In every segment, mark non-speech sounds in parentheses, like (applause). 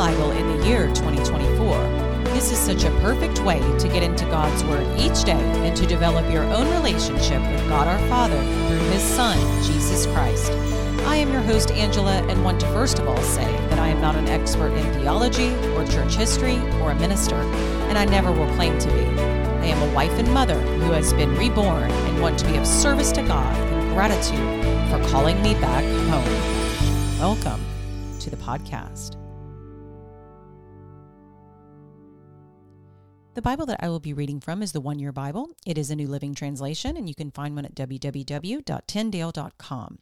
Bible in the year 2024. This is such a perfect way to get into God's Word each day and to develop your own relationship with God our Father through His Son, Jesus Christ. I am your host, Angela, and want to first of all say that I am not an expert in theology or church history or a minister, and I never will claim to be. I am a wife and mother who has been reborn and want to be of service to God in gratitude for calling me back home. Welcome to the podcast. The Bible that I will be reading from is the One Year Bible. It is a New Living Translation, and you can find one at www.tyndale.com.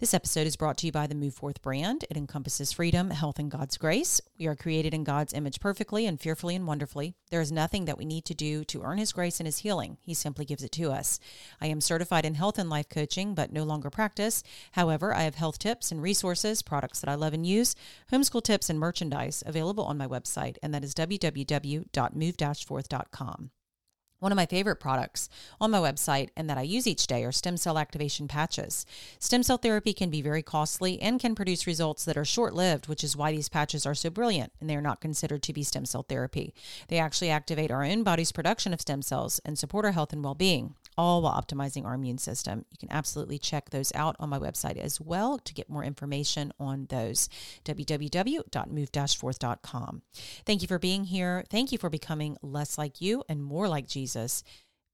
This episode is brought to you by the Move Forth brand. It encompasses freedom, health, and God's grace. We are created in God's image perfectly and fearfully and wonderfully. There is nothing that we need to do to earn His grace and His healing. He simply gives it to us. I am certified in health and life coaching, but no longer practice. However, I have health tips and resources, products that I love and use, homeschool tips, and merchandise available on my website, and that is www.move-forth.com. One of my favorite products on my website and that I use each day are stem cell activation patches. Stem cell therapy can be very costly and can produce results that are short lived, which is why these patches are so brilliant and they are not considered to be stem cell therapy. They actually activate our own body's production of stem cells and support our health and well being, all while optimizing our immune system. You can absolutely check those out on my website as well to get more information on those. www.move-forth.com. Thank you for being here. Thank you for becoming less like you and more like Jesus.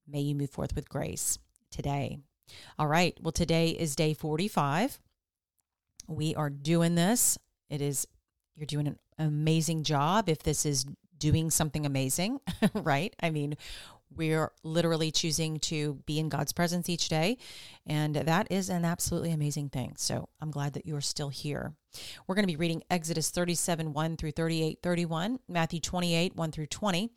May you move forth with grace today. All right. Well, today is day 45. We are doing this. It is, you're doing an amazing job if this is doing something amazing, (laughs) right? I mean, we're literally choosing to be in God's presence each day. And that is an absolutely amazing thing. So I'm glad that you're still here. We're going to be reading Exodus 37, 1 through 38, 31, Matthew 28, 1 through 20,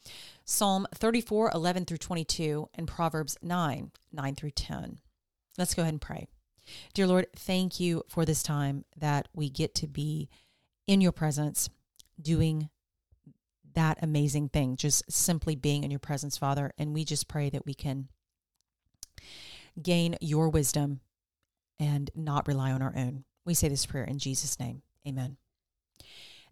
Psalm 34, 11 through 22, and Proverbs 9, 9 through 10. Let's go ahead and pray. Dear Lord, thank you for this time that we get to be in your presence doing that amazing thing, just simply being in your presence, Father. And we just pray that we can gain your wisdom and not rely on our own. We say this prayer in Jesus' name. Amen.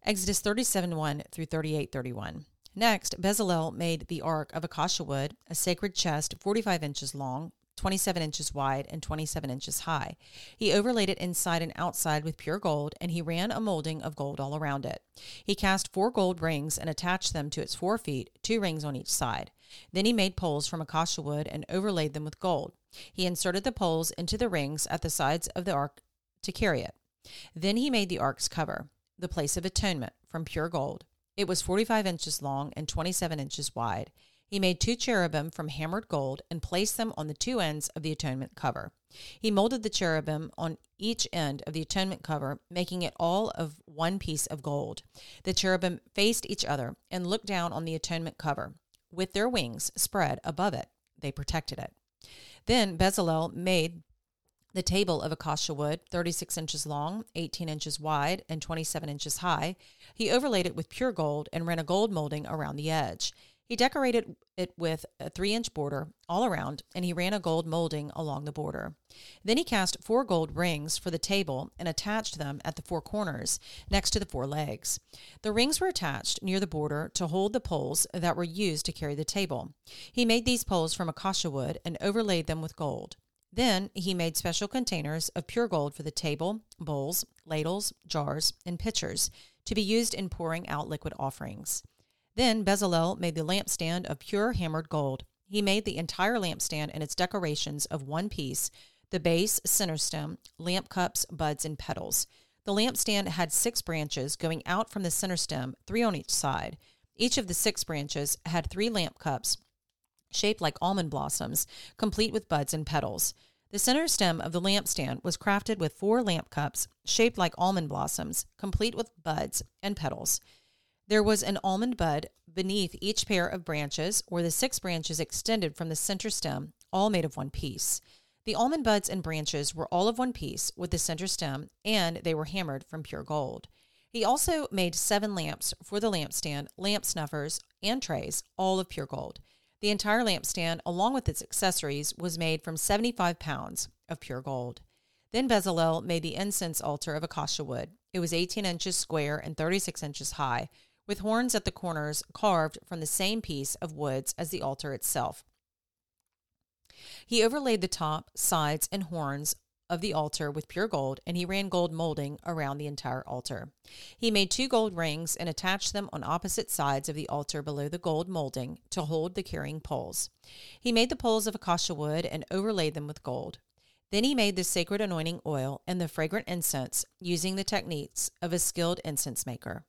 Exodus 37 1 through 38 31. Next, Bezalel made the ark of acacia wood, a sacred chest 45 inches long, 27 inches wide and 27 inches high. He overlaid it inside and outside with pure gold, and he ran a molding of gold all around it. He cast four gold rings and attached them to its four feet, two rings on each side. Then he made poles from acacia wood and overlaid them with gold. He inserted the poles into the rings at the sides of the ark to carry it. Then he made the ark's cover, the place of atonement, from pure gold. It was 45 inches long and 27 inches wide. He made two cherubim from hammered gold and placed them on the two ends of the atonement cover. He molded the cherubim on each end of the atonement cover, making it all of one piece of gold. The cherubim faced each other and looked down on the atonement cover. With their wings spread above it, they protected it. Then Bezalel made the table of acacia wood, 36 inches long, 18 inches wide, and 27 inches high. He overlaid it with pure gold and ran a gold molding around the edge. He decorated it with a three inch border all around, and he ran a gold molding along the border. Then he cast four gold rings for the table and attached them at the four corners, next to the four legs. The rings were attached near the border to hold the poles that were used to carry the table. He made these poles from acacia wood and overlaid them with gold. Then he made special containers of pure gold for the table, bowls, ladles, jars, and pitchers to be used in pouring out liquid offerings. Then Bezalel made the lampstand of pure hammered gold. He made the entire lampstand and its decorations of one piece the base, center stem, lamp cups, buds, and petals. The lampstand had six branches going out from the center stem, three on each side. Each of the six branches had three lamp cups shaped like almond blossoms, complete with buds and petals. The center stem of the lampstand was crafted with four lamp cups shaped like almond blossoms, complete with buds and petals. There was an almond bud beneath each pair of branches, where the six branches extended from the center stem, all made of one piece. The almond buds and branches were all of one piece with the center stem, and they were hammered from pure gold. He also made seven lamps for the lampstand, lamp snuffers, and trays, all of pure gold. The entire lampstand, along with its accessories, was made from 75 pounds of pure gold. Then Bezalel made the incense altar of acacia wood. It was 18 inches square and 36 inches high, with horns at the corners carved from the same piece of woods as the altar itself. He overlaid the top, sides, and horns of the altar with pure gold, and he ran gold molding around the entire altar. He made two gold rings and attached them on opposite sides of the altar below the gold molding to hold the carrying poles. He made the poles of acacia wood and overlaid them with gold. Then he made the sacred anointing oil and the fragrant incense using the techniques of a skilled incense maker.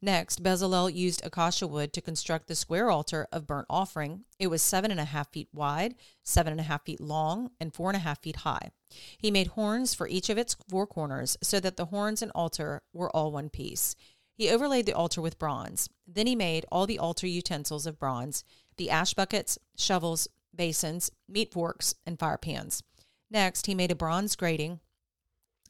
Next, Bezalel used acacia wood to construct the square altar of burnt offering. It was seven and a half feet wide, seven and a half feet long, and four and a half feet high. He made horns for each of its four corners so that the horns and altar were all one piece. He overlaid the altar with bronze. Then he made all the altar utensils of bronze the ash buckets, shovels, basins, meat forks, and fire pans. Next, he made a bronze grating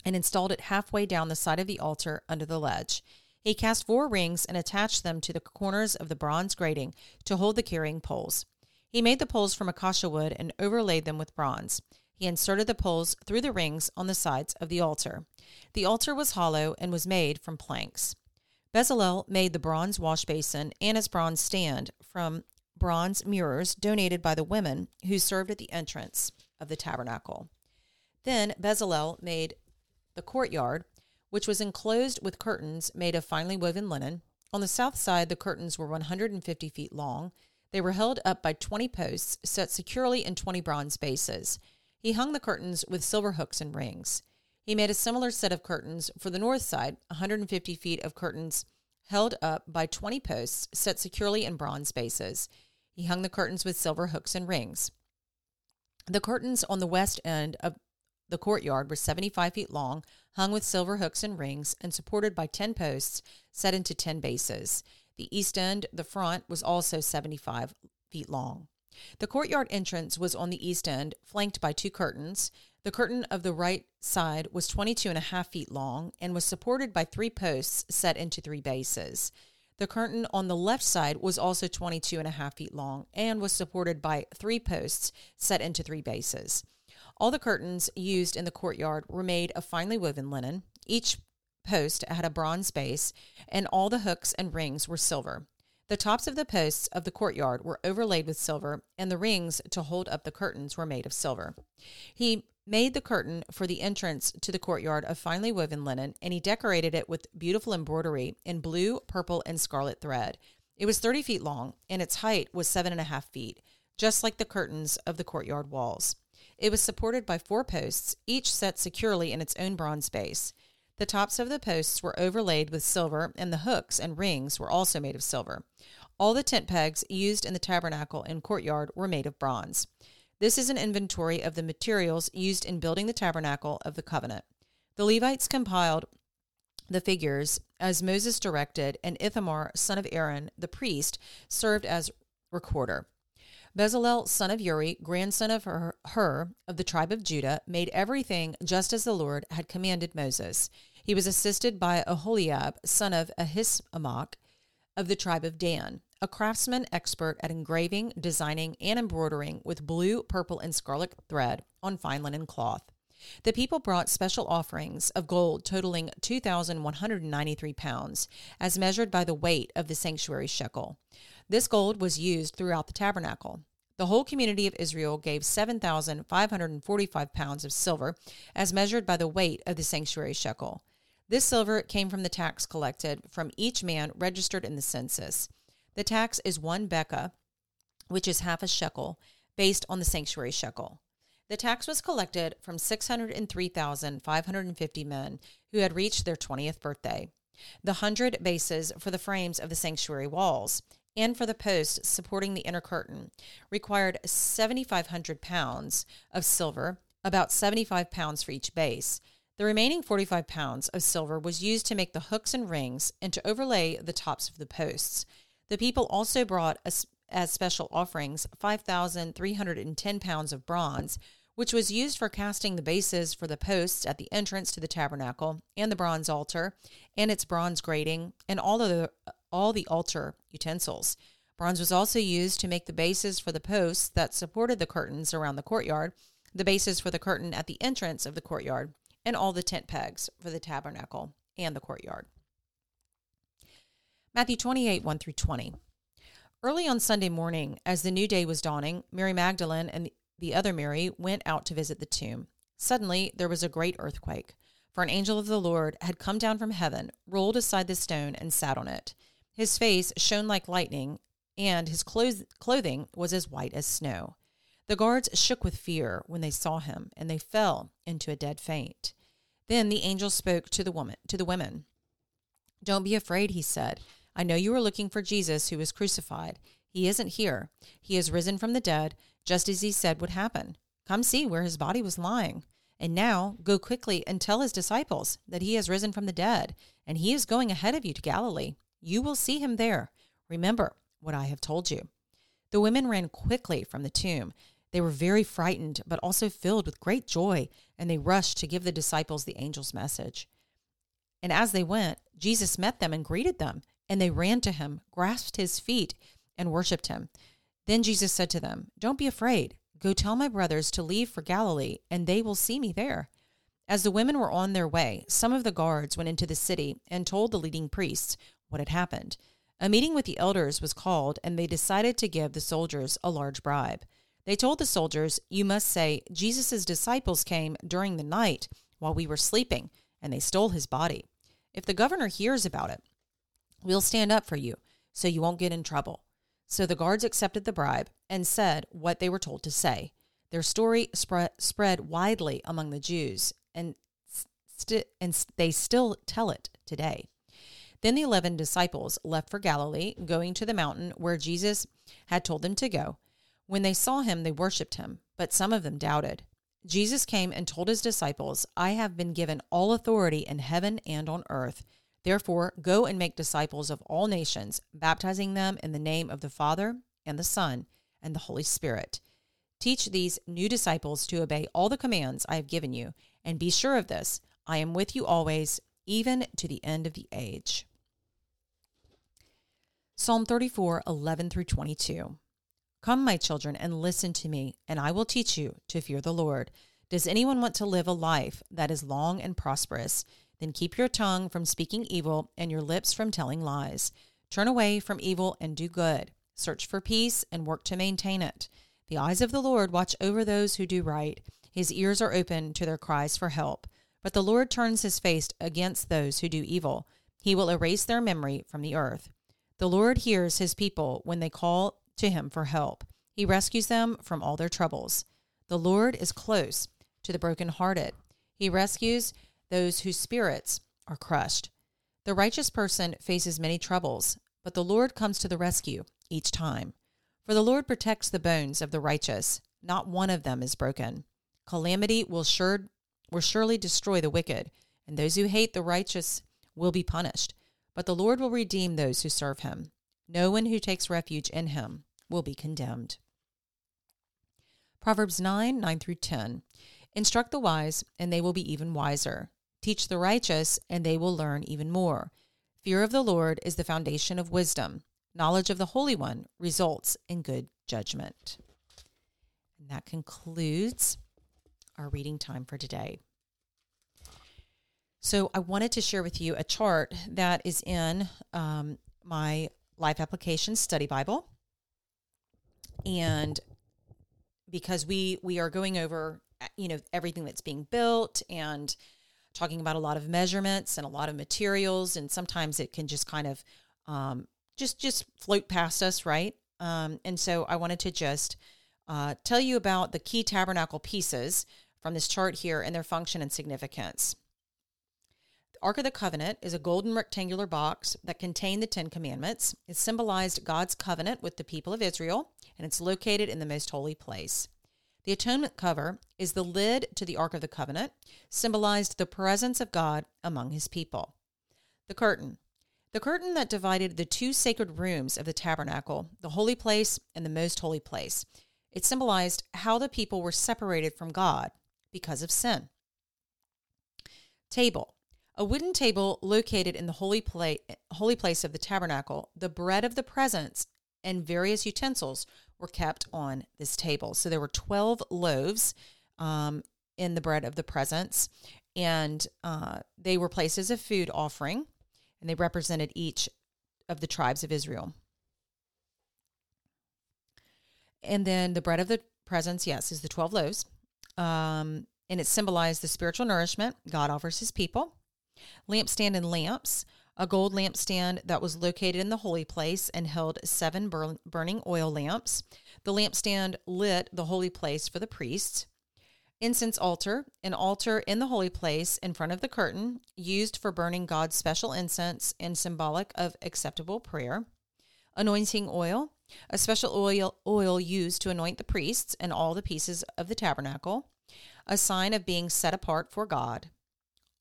and installed it halfway down the side of the altar under the ledge. He cast four rings and attached them to the corners of the bronze grating to hold the carrying poles. He made the poles from acacia wood and overlaid them with bronze. He inserted the poles through the rings on the sides of the altar. The altar was hollow and was made from planks. Bezalel made the bronze wash basin and its bronze stand from bronze mirrors donated by the women who served at the entrance of the tabernacle. Then Bezalel made the courtyard which was enclosed with curtains made of finely woven linen. On the south side, the curtains were 150 feet long. They were held up by 20 posts set securely in 20 bronze bases. He hung the curtains with silver hooks and rings. He made a similar set of curtains for the north side, 150 feet of curtains held up by 20 posts set securely in bronze bases. He hung the curtains with silver hooks and rings. The curtains on the west end of the courtyard was 75 feet long, hung with silver hooks and rings, and supported by 10 posts set into 10 bases. The east end, the front, was also 75 feet long. The courtyard entrance was on the east end, flanked by two curtains. The curtain of the right side was 22 and a half feet long and was supported by three posts set into three bases. The curtain on the left side was also 22 and a half feet long and was supported by three posts set into three bases. All the curtains used in the courtyard were made of finely woven linen. Each post had a bronze base, and all the hooks and rings were silver. The tops of the posts of the courtyard were overlaid with silver, and the rings to hold up the curtains were made of silver. He made the curtain for the entrance to the courtyard of finely woven linen, and he decorated it with beautiful embroidery in blue, purple, and scarlet thread. It was thirty feet long, and its height was seven and a half feet, just like the curtains of the courtyard walls. It was supported by four posts, each set securely in its own bronze base. The tops of the posts were overlaid with silver, and the hooks and rings were also made of silver. All the tent pegs used in the tabernacle and courtyard were made of bronze. This is an inventory of the materials used in building the tabernacle of the covenant. The Levites compiled the figures as Moses directed, and Ithamar, son of Aaron, the priest, served as recorder. Bezalel, son of Uri, grandson of Hur, of the tribe of Judah, made everything just as the Lord had commanded Moses. He was assisted by Aholiab, son of Ahisamach of the tribe of Dan, a craftsman expert at engraving, designing, and embroidering with blue, purple, and scarlet thread on fine linen cloth. The people brought special offerings of gold totaling 2,193 pounds, as measured by the weight of the sanctuary shekel. This gold was used throughout the tabernacle. The whole community of Israel gave 7,545 pounds of silver, as measured by the weight of the sanctuary shekel. This silver came from the tax collected from each man registered in the census. The tax is one beka, which is half a shekel, based on the sanctuary shekel. The tax was collected from 603,550 men who had reached their 20th birthday. The hundred bases for the frames of the sanctuary walls and for the posts supporting the inner curtain required 7,500 pounds of silver, about 75 pounds for each base. The remaining 45 pounds of silver was used to make the hooks and rings and to overlay the tops of the posts. The people also brought as, as special offerings 5,310 pounds of bronze, which was used for casting the bases for the posts at the entrance to the tabernacle and the bronze altar and its bronze grating and all the all the altar utensils. Bronze was also used to make the bases for the posts that supported the curtains around the courtyard, the bases for the curtain at the entrance of the courtyard, and all the tent pegs for the tabernacle and the courtyard. Matthew 28 1 through 20. Early on Sunday morning, as the new day was dawning, Mary Magdalene and the other Mary went out to visit the tomb. Suddenly, there was a great earthquake, for an angel of the Lord had come down from heaven, rolled aside the stone, and sat on it. His face shone like lightning, and his clothing was as white as snow. The guards shook with fear when they saw him, and they fell into a dead faint. Then the angel spoke to the woman to the women. Don't be afraid, he said. I know you are looking for Jesus who was crucified. He isn't here. He has risen from the dead, just as he said would happen. Come see where his body was lying. And now go quickly and tell his disciples that he has risen from the dead, and he is going ahead of you to Galilee. You will see him there. Remember what I have told you. The women ran quickly from the tomb. They were very frightened, but also filled with great joy, and they rushed to give the disciples the angel's message. And as they went, Jesus met them and greeted them, and they ran to him, grasped his feet, and worshipped him. Then Jesus said to them, Don't be afraid. Go tell my brothers to leave for Galilee, and they will see me there. As the women were on their way, some of the guards went into the city and told the leading priests what had happened. A meeting with the elders was called, and they decided to give the soldiers a large bribe. They told the soldiers, You must say, Jesus' disciples came during the night while we were sleeping, and they stole his body. If the governor hears about it, we'll stand up for you, so you won't get in trouble. So the guards accepted the bribe and said what they were told to say. Their story spread, spread widely among the Jews, and, st- and they still tell it today. Then the eleven disciples left for Galilee, going to the mountain where Jesus had told them to go. When they saw him, they worshipped him, but some of them doubted. Jesus came and told his disciples, I have been given all authority in heaven and on earth. Therefore, go and make disciples of all nations, baptizing them in the name of the Father and the Son and the Holy Spirit. Teach these new disciples to obey all the commands I have given you, and be sure of this I am with you always, even to the end of the age. Psalm 34 11 through 22. Come, my children, and listen to me, and I will teach you to fear the Lord. Does anyone want to live a life that is long and prosperous? Then keep your tongue from speaking evil and your lips from telling lies. Turn away from evil and do good. Search for peace and work to maintain it. The eyes of the Lord watch over those who do right. His ears are open to their cries for help. But the Lord turns his face against those who do evil. He will erase their memory from the earth. The Lord hears his people when they call to him for help. He rescues them from all their troubles. The Lord is close to the brokenhearted. He rescues those whose spirits are crushed. The righteous person faces many troubles, but the Lord comes to the rescue each time. For the Lord protects the bones of the righteous, not one of them is broken. Calamity will, sure, will surely destroy the wicked, and those who hate the righteous will be punished. But the Lord will redeem those who serve him. No one who takes refuge in him will be condemned. Proverbs 9 9 through 10. Instruct the wise, and they will be even wiser. Teach the righteous, and they will learn even more. Fear of the Lord is the foundation of wisdom. Knowledge of the Holy One results in good judgment. And that concludes our reading time for today. So, I wanted to share with you a chart that is in um, my Life Application Study Bible and because we we are going over you know everything that's being built and talking about a lot of measurements and a lot of materials and sometimes it can just kind of um, just just float past us right um, and so i wanted to just uh, tell you about the key tabernacle pieces from this chart here and their function and significance The Ark of the Covenant is a golden rectangular box that contained the Ten Commandments. It symbolized God's covenant with the people of Israel, and it's located in the most holy place. The atonement cover is the lid to the Ark of the Covenant, symbolized the presence of God among his people. The curtain. The curtain that divided the two sacred rooms of the tabernacle, the holy place and the most holy place. It symbolized how the people were separated from God because of sin. Table. A wooden table located in the holy, pla- holy place of the tabernacle, the bread of the presence, and various utensils were kept on this table. So there were 12 loaves um, in the bread of the presence, and uh, they were placed as a food offering, and they represented each of the tribes of Israel. And then the bread of the presence, yes, is the 12 loaves. Um, and it symbolized the spiritual nourishment God offers his people. Lampstand and lamps, a gold lampstand that was located in the holy place and held seven burn- burning oil lamps. The lampstand lit the holy place for the priests. Incense altar, an altar in the holy place in front of the curtain, used for burning God's special incense and symbolic of acceptable prayer. Anointing oil, a special oil, oil used to anoint the priests and all the pieces of the tabernacle, a sign of being set apart for God.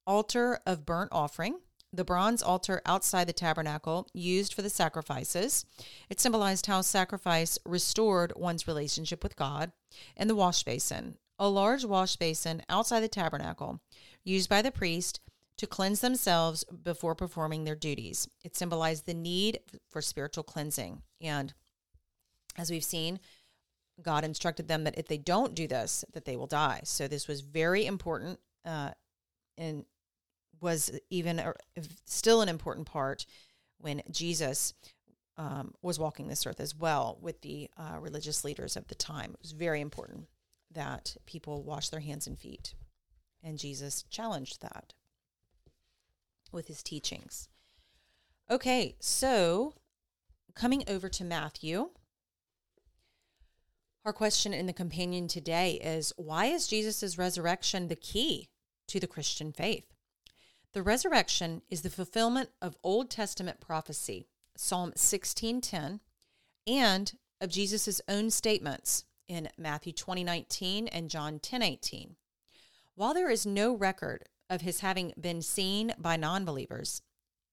Altar of burnt offering, the bronze altar outside the tabernacle used for the sacrifices. It symbolized how sacrifice restored one's relationship with God, and the wash basin, a large wash basin outside the tabernacle used by the priest to cleanse themselves before performing their duties. It symbolized the need for spiritual cleansing. And as we've seen, God instructed them that if they don't do this, that they will die. So this was very important uh, and was even a, still an important part when Jesus um, was walking this earth as well with the uh, religious leaders of the time. It was very important that people wash their hands and feet. And Jesus challenged that with his teachings. Okay, so coming over to Matthew our question in the companion today is why is Jesus' resurrection the key to the Christian faith? The resurrection is the fulfillment of Old Testament prophecy, Psalm 16:10, and of Jesus' own statements in Matthew 20:19 and John 10:18. While there is no record of his having been seen by non-believers,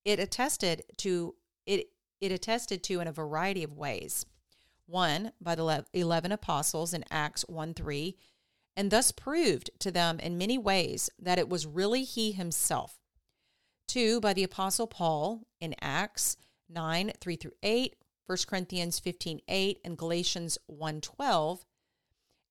it attested to it it attested to in a variety of ways one by the 11 apostles in Acts 1 3, and thus proved to them in many ways that it was really he himself. Two by the apostle Paul in Acts 9 3 through 8, 1 Corinthians 15 8, and Galatians 1 12,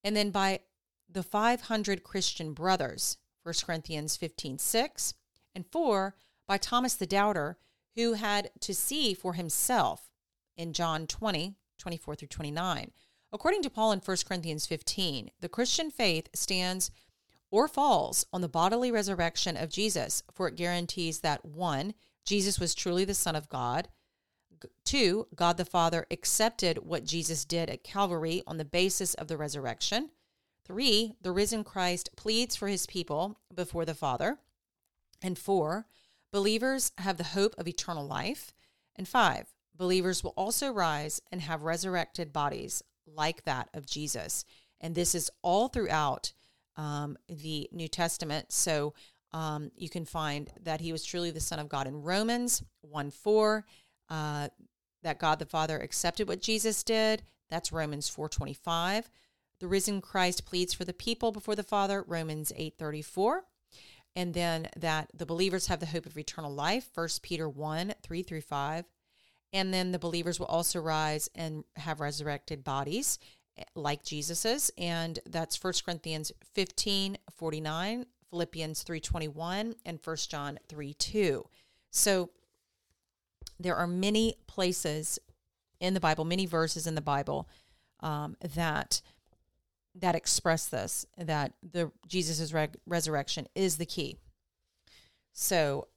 and then by the 500 Christian brothers, 1 Corinthians 15 6, and four by Thomas the Doubter, who had to see for himself in John 20 24 through 29. According to Paul in 1 Corinthians 15, the Christian faith stands or falls on the bodily resurrection of Jesus, for it guarantees that one, Jesus was truly the Son of God. Two, God the Father accepted what Jesus did at Calvary on the basis of the resurrection. Three, the risen Christ pleads for his people before the Father. And four, believers have the hope of eternal life. And five, believers will also rise and have resurrected bodies like that of Jesus. And this is all throughout um, the New Testament. So um, you can find that he was truly the Son of God in Romans 1 4, uh, that God the Father accepted what Jesus did. That's Romans 4 25. The risen Christ pleads for the people before the Father, Romans 8 34. And then that the believers have the hope of eternal life, 1 Peter 1 3 through 5. And then the believers will also rise and have resurrected bodies like Jesus's. And that's 1 Corinthians 15 49, Philippians 3 21, and 1 John 3 2. So there are many places in the Bible, many verses in the Bible um, that that express this that the Jesus' re- resurrection is the key. So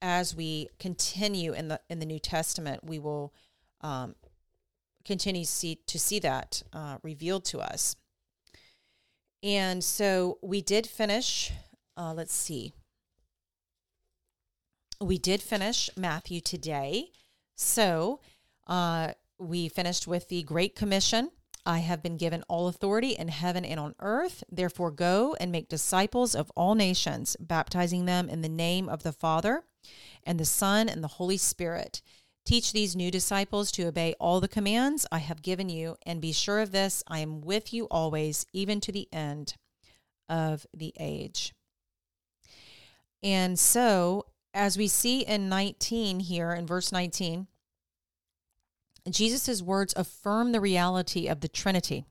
as we continue in the in the New Testament, we will um, continue see, to see that uh, revealed to us. And so we did finish. Uh, let's see. We did finish Matthew today. So uh, we finished with the Great Commission. I have been given all authority in heaven and on earth. Therefore, go and make disciples of all nations, baptizing them in the name of the Father and the Son and the Holy Spirit. Teach these new disciples to obey all the commands I have given you, and be sure of this I am with you always, even to the end of the age. And so, as we see in 19 here, in verse 19, Jesus' words affirm the reality of the Trinity.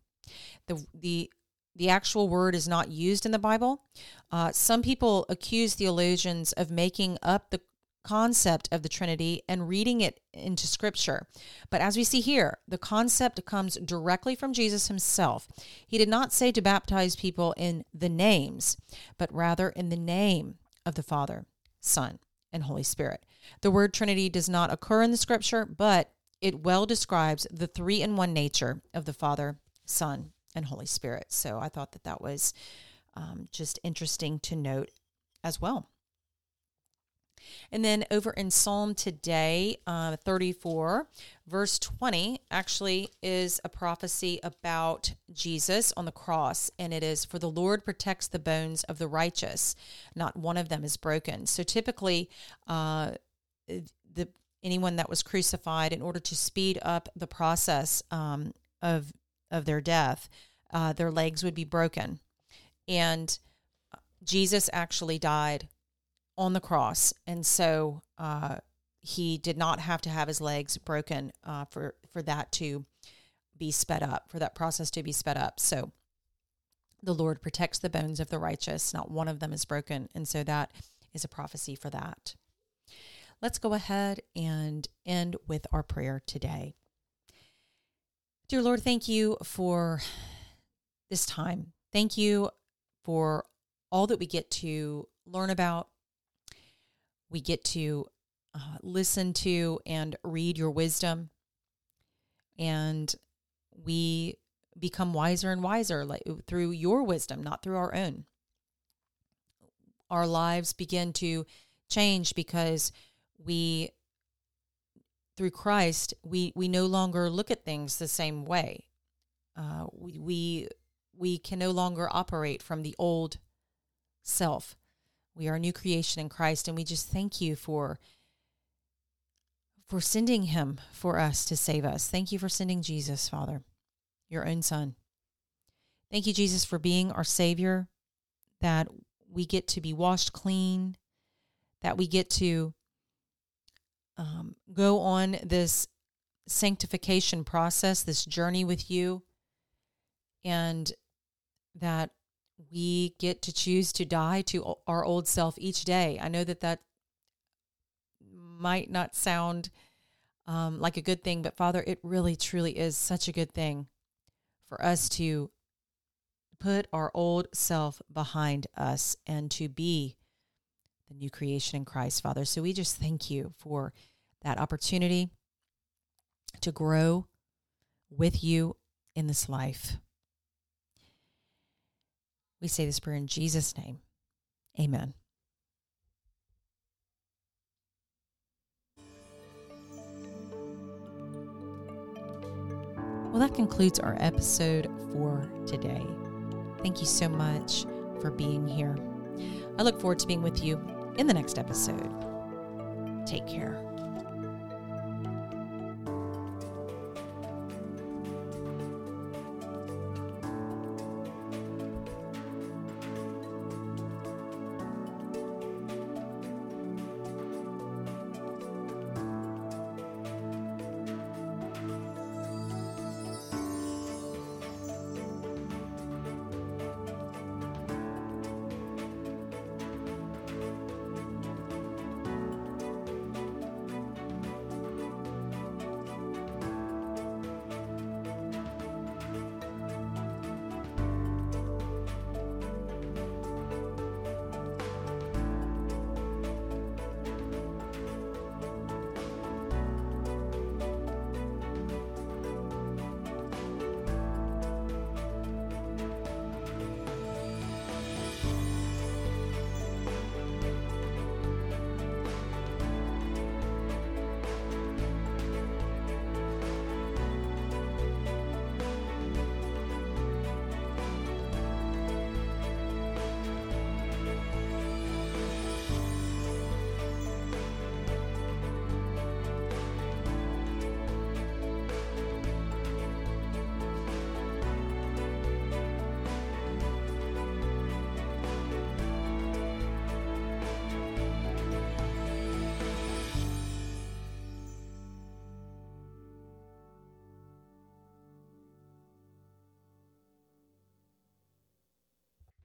The, the the actual word is not used in the Bible. Uh, some people accuse the theologians of making up the concept of the Trinity and reading it into Scripture. But as we see here, the concept comes directly from Jesus himself. He did not say to baptize people in the names, but rather in the name of the Father, Son, and Holy Spirit. The word Trinity does not occur in the Scripture, but it well describes the three in one nature of the Father, Son, and Holy Spirit. So I thought that that was um, just interesting to note as well. And then over in Psalm today, uh, 34, verse 20, actually is a prophecy about Jesus on the cross. And it is, For the Lord protects the bones of the righteous, not one of them is broken. So typically, uh, the anyone that was crucified, in order to speed up the process um, of of their death, uh, their legs would be broken. And Jesus actually died on the cross. And so uh, he did not have to have his legs broken uh, for, for that to be sped up, for that process to be sped up. So the Lord protects the bones of the righteous, not one of them is broken. And so that is a prophecy for that. Let's go ahead and end with our prayer today. Dear Lord, thank you for this time. Thank you for all that we get to learn about. We get to uh, listen to and read your wisdom. And we become wiser and wiser like, through your wisdom, not through our own. Our lives begin to change because we through Christ, we we no longer look at things the same way. Uh, we, we we can no longer operate from the old self. We are a new creation in Christ, and we just thank you for for sending him for us to save us. Thank you for sending Jesus, Father, your own son. Thank you, Jesus, for being our Savior, that we get to be washed clean, that we get to um, go on this sanctification process, this journey with you, and that we get to choose to die to our old self each day. I know that that might not sound um, like a good thing, but Father, it really truly is such a good thing for us to put our old self behind us and to be the new creation in Christ, Father. So we just thank you for that opportunity to grow with you in this life. We say this prayer in Jesus' name. Amen. Well, that concludes our episode for today. Thank you so much for being here. I look forward to being with you in the next episode. Take care.